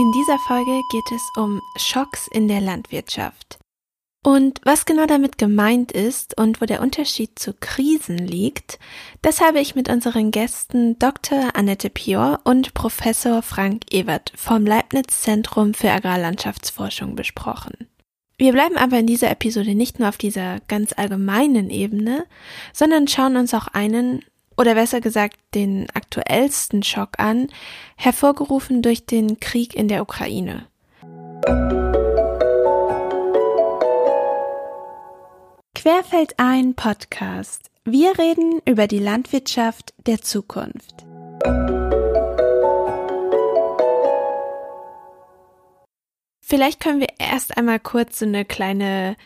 In dieser Folge geht es um Schocks in der Landwirtschaft. Und was genau damit gemeint ist und wo der Unterschied zu Krisen liegt, das habe ich mit unseren Gästen Dr. Annette Pior und Professor Frank Ewert vom Leibniz Zentrum für Agrarlandschaftsforschung besprochen. Wir bleiben aber in dieser Episode nicht nur auf dieser ganz allgemeinen Ebene, sondern schauen uns auch einen, oder besser gesagt den aktuellsten Schock an, hervorgerufen durch den Krieg in der Ukraine. Querfeld ein Podcast. Wir reden über die Landwirtschaft der Zukunft. Vielleicht können wir erst einmal kurz so eine kleine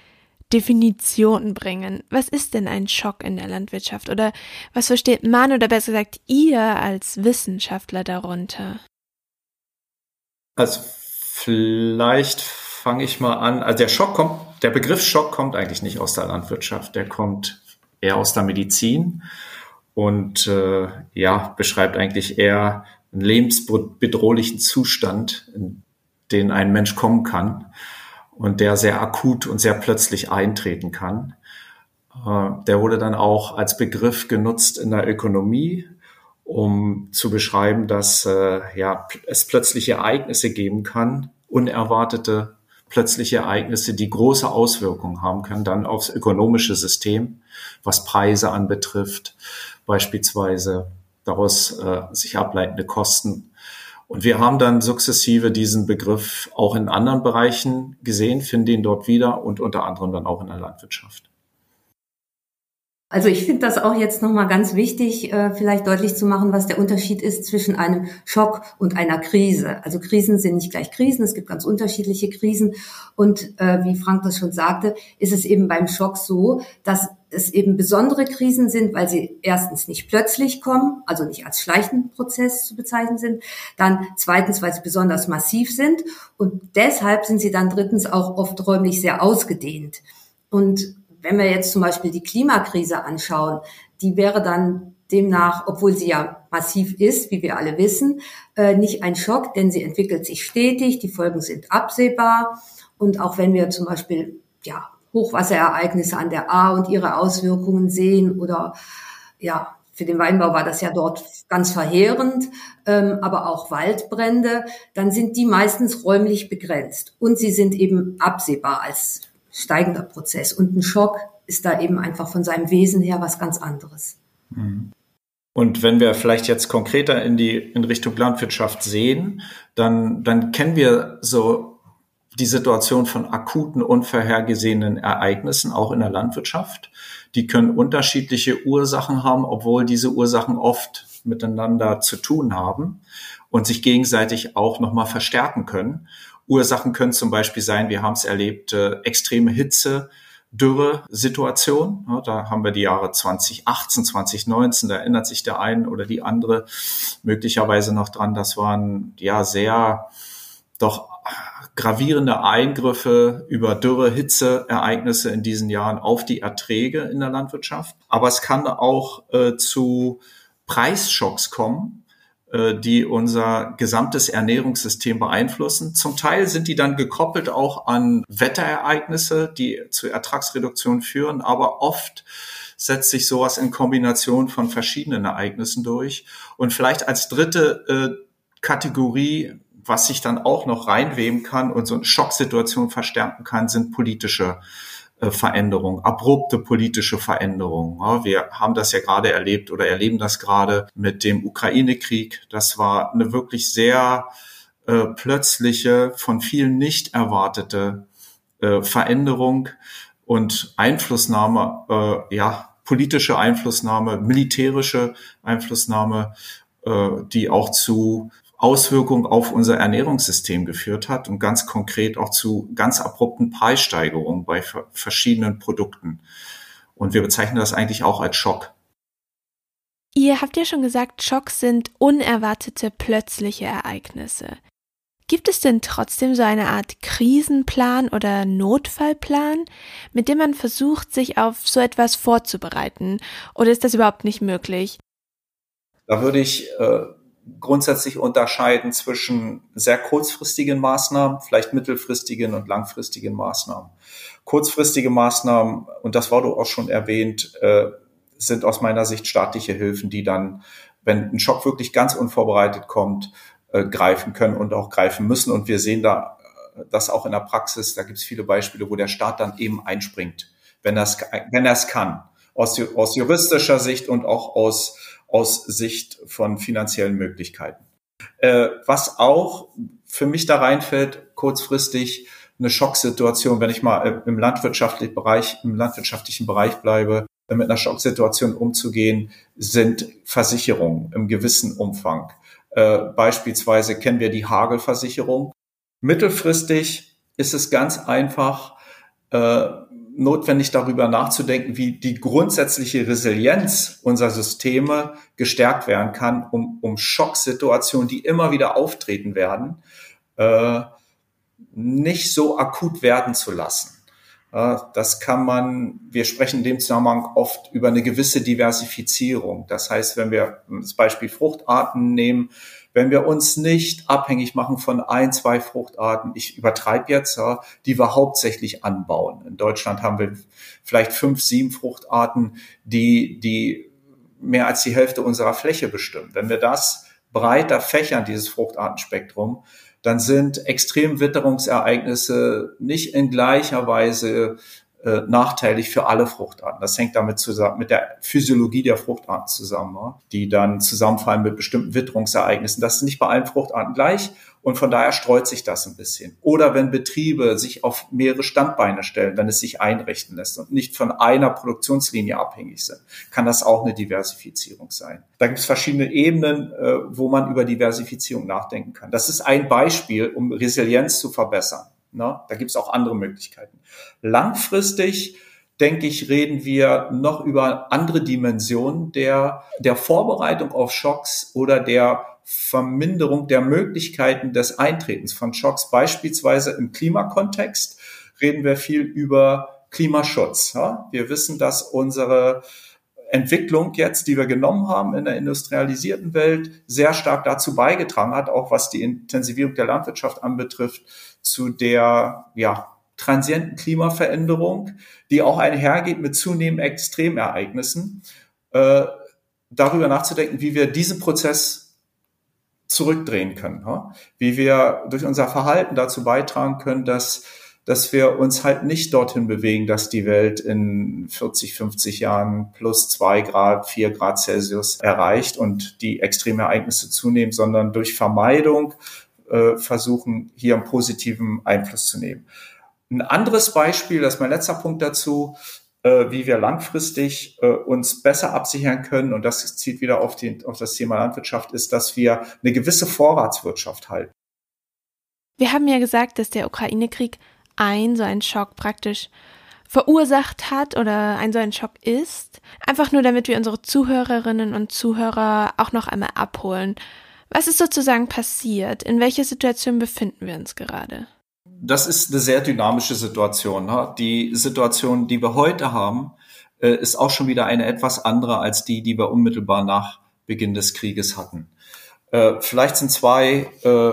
Definition bringen. Was ist denn ein Schock in der Landwirtschaft? Oder was versteht man oder besser gesagt ihr als Wissenschaftler darunter? Also vielleicht fange ich mal an. Also der Schock kommt der Begriff Schock kommt eigentlich nicht aus der Landwirtschaft, der kommt eher aus der Medizin und äh, ja, beschreibt eigentlich eher einen lebensbedrohlichen Zustand, in den ein Mensch kommen kann und der sehr akut und sehr plötzlich eintreten kann. Äh, der wurde dann auch als Begriff genutzt in der Ökonomie, um zu beschreiben, dass äh, ja, es plötzliche Ereignisse geben kann, unerwartete plötzliche Ereignisse, die große Auswirkungen haben können dann aufs ökonomische System, was Preise anbetrifft, beispielsweise daraus äh, sich ableitende Kosten. Und wir haben dann sukzessive diesen Begriff auch in anderen Bereichen gesehen, finden ihn dort wieder und unter anderem dann auch in der Landwirtschaft. Also ich finde das auch jetzt nochmal ganz wichtig, äh, vielleicht deutlich zu machen, was der Unterschied ist zwischen einem Schock und einer Krise. Also Krisen sind nicht gleich Krisen, es gibt ganz unterschiedliche Krisen. Und äh, wie Frank das schon sagte, ist es eben beim Schock so, dass es eben besondere Krisen sind, weil sie erstens nicht plötzlich kommen, also nicht als schleichenden Prozess zu bezeichnen sind, dann zweitens, weil sie besonders massiv sind und deshalb sind sie dann drittens auch oft räumlich sehr ausgedehnt. Und wenn wir jetzt zum Beispiel die Klimakrise anschauen, die wäre dann demnach, obwohl sie ja massiv ist, wie wir alle wissen, äh, nicht ein Schock, denn sie entwickelt sich stetig, die Folgen sind absehbar. Und auch wenn wir zum Beispiel ja, Hochwasserereignisse an der A und ihre Auswirkungen sehen oder ja, für den Weinbau war das ja dort ganz verheerend, ähm, aber auch Waldbrände, dann sind die meistens räumlich begrenzt und sie sind eben absehbar als steigender Prozess. Und ein Schock ist da eben einfach von seinem Wesen her was ganz anderes. Mhm. Und wenn wir vielleicht jetzt konkreter in die in Richtung Landwirtschaft sehen, dann dann kennen wir so die Situation von akuten unvorhergesehenen Ereignissen auch in der Landwirtschaft. Die können unterschiedliche Ursachen haben, obwohl diese Ursachen oft miteinander zu tun haben und sich gegenseitig auch nochmal verstärken können. Ursachen können zum Beispiel sein, wir haben es erlebt, äh, extreme Hitze, Dürre-Situation. Ja, da haben wir die Jahre 2018, 2019, da erinnert sich der eine oder die andere möglicherweise noch dran. Das waren ja sehr doch gravierende Eingriffe über Dürre, Hitze, Ereignisse in diesen Jahren auf die Erträge in der Landwirtschaft. Aber es kann auch äh, zu Preisschocks kommen, äh, die unser gesamtes Ernährungssystem beeinflussen. Zum Teil sind die dann gekoppelt auch an Wetterereignisse, die zu Ertragsreduktion führen, aber oft setzt sich sowas in Kombination von verschiedenen Ereignissen durch. Und vielleicht als dritte äh, Kategorie, was sich dann auch noch reinweben kann und so eine Schocksituation verstärken kann, sind politische äh, Veränderung, abrupte politische Veränderungen. wir haben das ja gerade erlebt oder erleben das gerade mit dem Ukraine-Krieg. Das war eine wirklich sehr äh, plötzliche, von vielen nicht erwartete äh, Veränderung und Einflussnahme, äh, ja, politische Einflussnahme, militärische Einflussnahme, äh, die auch zu Auswirkungen auf unser Ernährungssystem geführt hat und ganz konkret auch zu ganz abrupten Preissteigerungen bei verschiedenen Produkten. Und wir bezeichnen das eigentlich auch als Schock. Ihr habt ja schon gesagt, Schocks sind unerwartete plötzliche Ereignisse. Gibt es denn trotzdem so eine Art Krisenplan oder Notfallplan, mit dem man versucht, sich auf so etwas vorzubereiten? Oder ist das überhaupt nicht möglich? Da würde ich äh, grundsätzlich unterscheiden zwischen sehr kurzfristigen Maßnahmen, vielleicht mittelfristigen und langfristigen Maßnahmen. Kurzfristige Maßnahmen, und das wurde auch schon erwähnt, äh, sind aus meiner Sicht staatliche Hilfen, die dann, wenn ein Schock wirklich ganz unvorbereitet kommt, äh, greifen können und auch greifen müssen. Und wir sehen da äh, das auch in der Praxis. Da gibt es viele Beispiele, wo der Staat dann eben einspringt, wenn er es wenn er es kann. Aus, aus juristischer Sicht und auch aus, aus Sicht von finanziellen Möglichkeiten. Äh, was auch für mich da reinfällt, kurzfristig, eine Schocksituation, wenn ich mal äh, im landwirtschaftlichen Bereich, im landwirtschaftlichen Bereich bleibe, äh, mit einer Schocksituation umzugehen, sind Versicherungen im gewissen Umfang. Äh, beispielsweise kennen wir die Hagelversicherung. Mittelfristig ist es ganz einfach notwendig, darüber nachzudenken, wie die grundsätzliche Resilienz unserer Systeme gestärkt werden kann, um, um Schocksituationen, die immer wieder auftreten werden, äh, nicht so akut werden zu lassen. Das kann man, wir sprechen in dem Zusammenhang oft über eine gewisse Diversifizierung. Das heißt, wenn wir das Beispiel Fruchtarten nehmen, wenn wir uns nicht abhängig machen von ein, zwei Fruchtarten, ich übertreibe jetzt, die wir hauptsächlich anbauen. In Deutschland haben wir vielleicht fünf, sieben Fruchtarten, die, die mehr als die Hälfte unserer Fläche bestimmen. Wenn wir das breiter fächern, dieses Fruchtartenspektrum, dann sind Extremwitterungsereignisse nicht in gleicher Weise äh, nachteilig für alle Fruchtarten. Das hängt damit zusammen, mit der Physiologie der Fruchtarten zusammen, die dann zusammenfallen mit bestimmten Witterungsereignissen. Das ist nicht bei allen Fruchtarten gleich und von daher streut sich das ein bisschen. Oder wenn Betriebe sich auf mehrere Standbeine stellen, wenn es sich einrichten lässt und nicht von einer Produktionslinie abhängig sind, kann das auch eine Diversifizierung sein. Da gibt es verschiedene Ebenen, äh, wo man über Diversifizierung nachdenken kann. Das ist ein Beispiel, um Resilienz zu verbessern. Ne? Da gibt es auch andere Möglichkeiten. Langfristig denke ich, reden wir noch über andere Dimensionen der, der Vorbereitung auf Schocks oder der Verminderung der Möglichkeiten des Eintretens von Schocks. Beispielsweise im Klimakontext reden wir viel über Klimaschutz. Ja? Wir wissen, dass unsere Entwicklung jetzt, die wir genommen haben in der industrialisierten Welt, sehr stark dazu beigetragen hat, auch was die Intensivierung der Landwirtschaft anbetrifft, zu der ja, transienten Klimaveränderung, die auch einhergeht mit zunehmenden Extremereignissen, äh, darüber nachzudenken, wie wir diesen Prozess zurückdrehen können, ja? wie wir durch unser Verhalten dazu beitragen können, dass dass wir uns halt nicht dorthin bewegen, dass die Welt in 40, 50 Jahren plus zwei Grad, vier Grad Celsius erreicht und die extreme Ereignisse zunehmen, sondern durch Vermeidung äh, versuchen, hier einen positiven Einfluss zu nehmen. Ein anderes Beispiel, das ist mein letzter Punkt dazu, äh, wie wir langfristig äh, uns besser absichern können, und das zieht wieder auf, die, auf das Thema Landwirtschaft, ist, dass wir eine gewisse Vorratswirtschaft halten. Wir haben ja gesagt, dass der Ukraine-Krieg ein so ein Schock praktisch verursacht hat oder ein so ein Schock ist. Einfach nur, damit wir unsere Zuhörerinnen und Zuhörer auch noch einmal abholen. Was ist sozusagen passiert? In welcher Situation befinden wir uns gerade? Das ist eine sehr dynamische Situation. Ne? Die Situation, die wir heute haben, äh, ist auch schon wieder eine etwas andere als die, die wir unmittelbar nach Beginn des Krieges hatten. Äh, vielleicht sind zwei äh,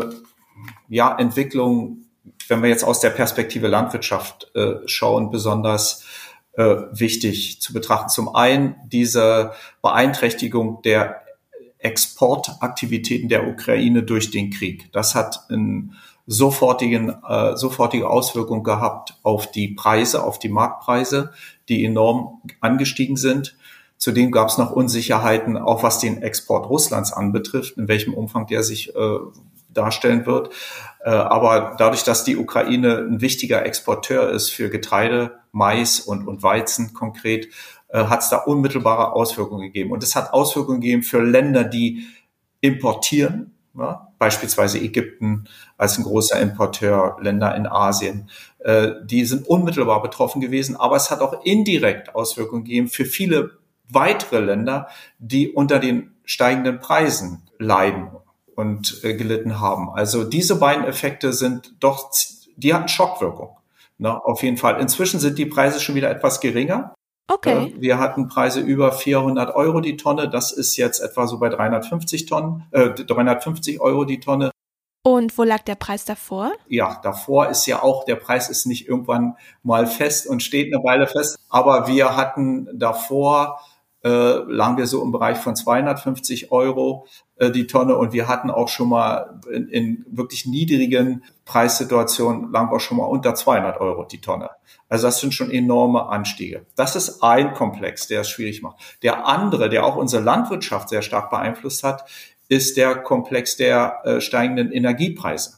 ja, Entwicklungen wenn wir jetzt aus der Perspektive Landwirtschaft schauen, besonders wichtig zu betrachten. Zum einen diese Beeinträchtigung der Exportaktivitäten der Ukraine durch den Krieg. Das hat einen sofortigen, äh, sofortige Auswirkung gehabt auf die Preise, auf die Marktpreise, die enorm angestiegen sind. Zudem gab es noch Unsicherheiten, auch was den Export Russlands anbetrifft, in welchem Umfang der sich äh, darstellen wird. Äh, aber dadurch, dass die Ukraine ein wichtiger Exporteur ist für Getreide, Mais und, und Weizen konkret, äh, hat es da unmittelbare Auswirkungen gegeben. Und es hat Auswirkungen gegeben für Länder, die importieren, ja, beispielsweise Ägypten als ein großer Importeur, Länder in Asien. Äh, die sind unmittelbar betroffen gewesen, aber es hat auch indirekt Auswirkungen gegeben für viele weitere Länder, die unter den steigenden Preisen leiden und äh, gelitten haben. Also diese beiden Effekte sind doch, die hatten Schockwirkung. Ne, auf jeden Fall. Inzwischen sind die Preise schon wieder etwas geringer. Okay. Äh, wir hatten Preise über 400 Euro die Tonne. Das ist jetzt etwa so bei 350 Tonnen, äh, 350 Euro die Tonne. Und wo lag der Preis davor? Ja, davor ist ja auch, der Preis ist nicht irgendwann mal fest und steht eine Weile fest. Aber wir hatten davor, äh, lagen wir so im Bereich von 250 Euro äh, die Tonne und wir hatten auch schon mal in, in wirklich niedrigen Preissituationen, lagen wir schon mal unter 200 Euro die Tonne. Also das sind schon enorme Anstiege. Das ist ein Komplex, der es schwierig macht. Der andere, der auch unsere Landwirtschaft sehr stark beeinflusst hat, ist der Komplex der äh, steigenden Energiepreise.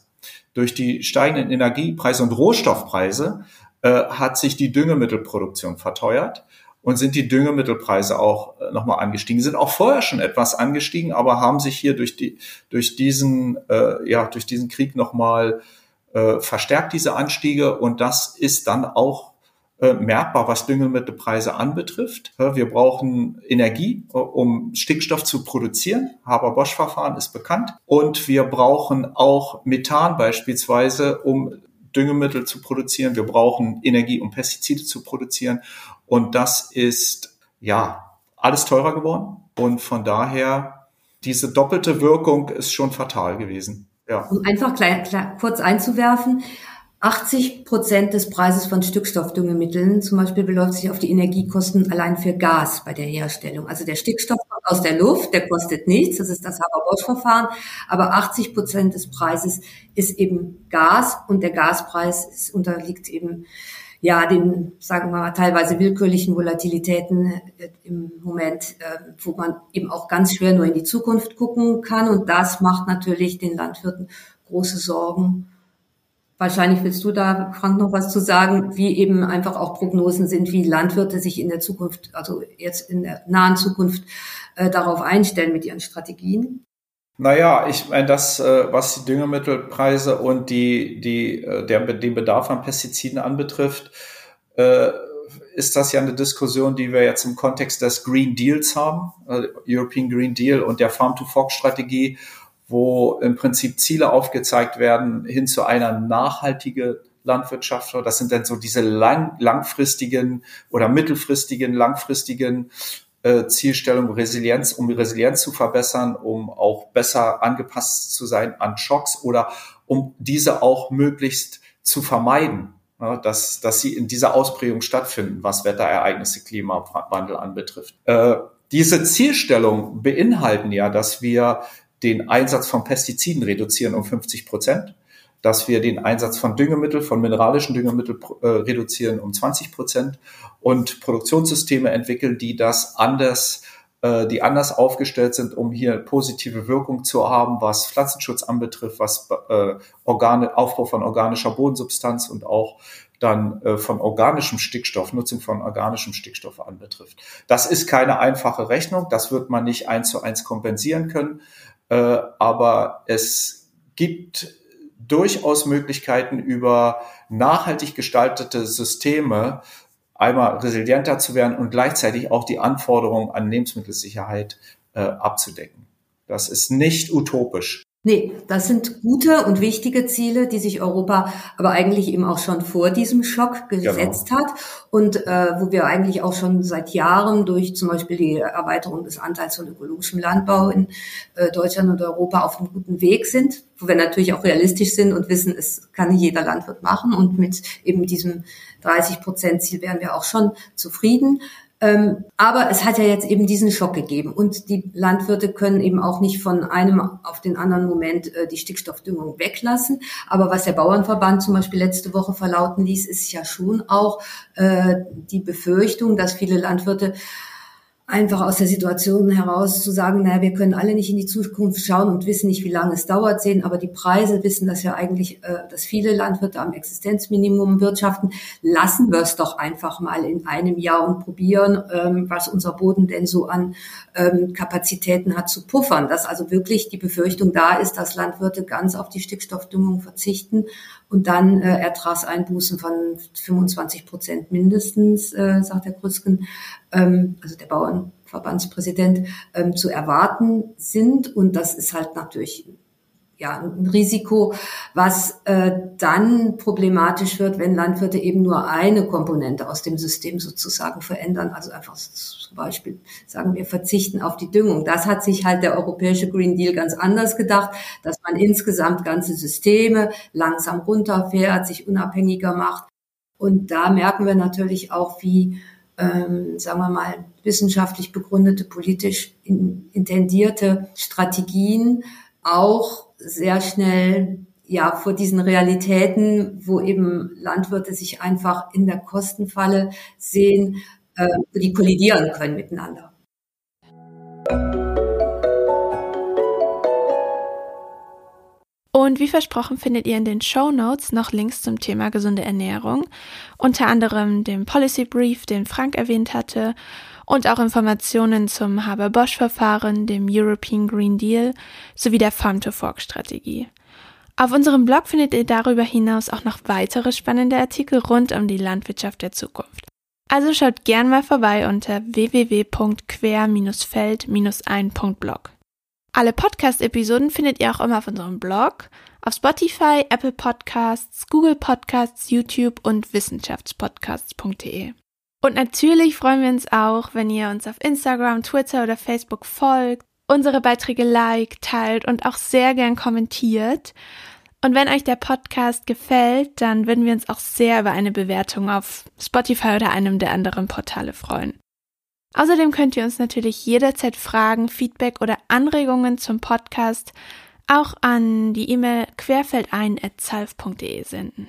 Durch die steigenden Energiepreise und Rohstoffpreise äh, hat sich die Düngemittelproduktion verteuert und sind die Düngemittelpreise auch äh, nochmal angestiegen. Sind auch vorher schon etwas angestiegen, aber haben sich hier durch die durch diesen äh, ja durch diesen Krieg nochmal äh, verstärkt diese Anstiege und das ist dann auch äh, merkbar, was Düngemittelpreise anbetrifft. Wir brauchen Energie, äh, um Stickstoff zu produzieren. Haber-Bosch-Verfahren ist bekannt. Und wir brauchen auch Methan beispielsweise, um Düngemittel zu produzieren. Wir brauchen Energie, um Pestizide zu produzieren. Und das ist, ja, alles teurer geworden. Und von daher, diese doppelte Wirkung ist schon fatal gewesen. Ja. Um einfach klein, klein, kurz einzuwerfen, 80 Prozent des Preises von Stickstoffdüngemitteln zum Beispiel beläuft sich auf die Energiekosten allein für Gas bei der Herstellung. Also der Stickstoff kommt aus der Luft, der kostet nichts, das ist das Haber-Bosch-Verfahren, aber 80 Prozent des Preises ist eben Gas und der Gaspreis ist, unterliegt eben ja den, sagen wir mal, teilweise willkürlichen Volatilitäten äh, im Moment, äh, wo man eben auch ganz schwer nur in die Zukunft gucken kann und das macht natürlich den Landwirten große Sorgen Wahrscheinlich willst du da, Frank, noch was zu sagen, wie eben einfach auch Prognosen sind, wie Landwirte sich in der Zukunft, also jetzt in der nahen Zukunft, äh, darauf einstellen mit ihren Strategien. Naja, ich meine, das, äh, was die Düngemittelpreise und die, die, äh, der, den Bedarf an Pestiziden anbetrifft, äh, ist das ja eine Diskussion, die wir jetzt im Kontext des Green Deals haben, äh, European Green Deal und der Farm-to-Fork-Strategie wo im Prinzip Ziele aufgezeigt werden hin zu einer nachhaltige Landwirtschaft. Das sind dann so diese lang, langfristigen oder mittelfristigen, langfristigen äh, Zielstellungen, Resilienz, um Resilienz zu verbessern, um auch besser angepasst zu sein an Schocks oder um diese auch möglichst zu vermeiden, ja, dass, dass sie in dieser Ausprägung stattfinden, was Wetterereignisse, Klimawandel anbetrifft. Äh, diese Zielstellungen beinhalten ja, dass wir den Einsatz von Pestiziden reduzieren um 50 Prozent, dass wir den Einsatz von Düngemittel, von mineralischen Düngemittel äh, reduzieren um 20 Prozent und Produktionssysteme entwickeln, die das anders äh, die anders aufgestellt sind, um hier positive Wirkung zu haben, was Pflanzenschutz anbetrifft, was äh, Organe, Aufbau von organischer Bodensubstanz und auch dann äh, von organischem Stickstoff, Nutzung von organischem Stickstoff anbetrifft. Das ist keine einfache Rechnung, das wird man nicht eins zu eins kompensieren können. Äh, aber es gibt durchaus Möglichkeiten über nachhaltig gestaltete Systeme einmal resilienter zu werden und gleichzeitig auch die Anforderungen an Lebensmittelsicherheit äh, abzudecken. Das ist nicht utopisch. Nee, das sind gute und wichtige Ziele, die sich Europa aber eigentlich eben auch schon vor diesem Schock gesetzt genau. hat und äh, wo wir eigentlich auch schon seit Jahren durch zum Beispiel die Erweiterung des Anteils von ökologischem Landbau in äh, Deutschland und Europa auf einem guten Weg sind, wo wir natürlich auch realistisch sind und wissen, es kann nicht jeder Landwirt machen und mit eben diesem 30 Prozent Ziel wären wir auch schon zufrieden. Ähm, aber es hat ja jetzt eben diesen Schock gegeben und die Landwirte können eben auch nicht von einem auf den anderen Moment äh, die Stickstoffdüngung weglassen. Aber was der Bauernverband zum Beispiel letzte Woche verlauten ließ, ist ja schon auch äh, die Befürchtung, dass viele Landwirte einfach aus der Situation heraus zu sagen, naja, wir können alle nicht in die Zukunft schauen und wissen nicht, wie lange es dauert, sehen aber die Preise, wissen dass ja eigentlich, äh, dass viele Landwirte am Existenzminimum wirtschaften. Lassen wir es doch einfach mal in einem Jahr und probieren, ähm, was unser Boden denn so an ähm, Kapazitäten hat zu puffern. Dass also wirklich die Befürchtung da ist, dass Landwirte ganz auf die Stickstoffdüngung verzichten und dann äh, Ertragseinbußen von 25 Prozent mindestens, äh, sagt Herr Krüsken, ähm, also der Bauernverbandspräsident, ähm, zu erwarten sind. Und das ist halt natürlich ja, ein Risiko, was äh, dann problematisch wird, wenn Landwirte eben nur eine Komponente aus dem System sozusagen verändern. Also einfach zum Beispiel sagen wir verzichten auf die Düngung. Das hat sich halt der europäische Green Deal ganz anders gedacht, dass man insgesamt ganze Systeme langsam runterfährt, sich unabhängiger macht. Und da merken wir natürlich auch, wie ähm, sagen wir mal, wissenschaftlich begründete, politisch in, intendierte Strategien auch sehr schnell ja vor diesen Realitäten, wo eben Landwirte sich einfach in der Kostenfalle sehen, äh, die kollidieren können miteinander. Und wie versprochen findet ihr in den Show Notes noch Links zum Thema gesunde Ernährung, unter anderem dem Policy Brief, den Frank erwähnt hatte, und auch Informationen zum Haber-Bosch-Verfahren, dem European Green Deal sowie der Farm-to-Fork-Strategie. Auf unserem Blog findet ihr darüber hinaus auch noch weitere spannende Artikel rund um die Landwirtschaft der Zukunft. Also schaut gern mal vorbei unter www.quer-feld-ein.blog. Alle Podcast-Episoden findet ihr auch immer auf unserem Blog, auf Spotify, Apple Podcasts, Google Podcasts, YouTube und wissenschaftspodcasts.de. Und natürlich freuen wir uns auch, wenn ihr uns auf Instagram, Twitter oder Facebook folgt, unsere Beiträge liked, teilt und auch sehr gern kommentiert. Und wenn euch der Podcast gefällt, dann würden wir uns auch sehr über eine Bewertung auf Spotify oder einem der anderen Portale freuen. Außerdem könnt ihr uns natürlich jederzeit Fragen, Feedback oder Anregungen zum Podcast auch an die E-Mail querfeldein.zalf.de senden.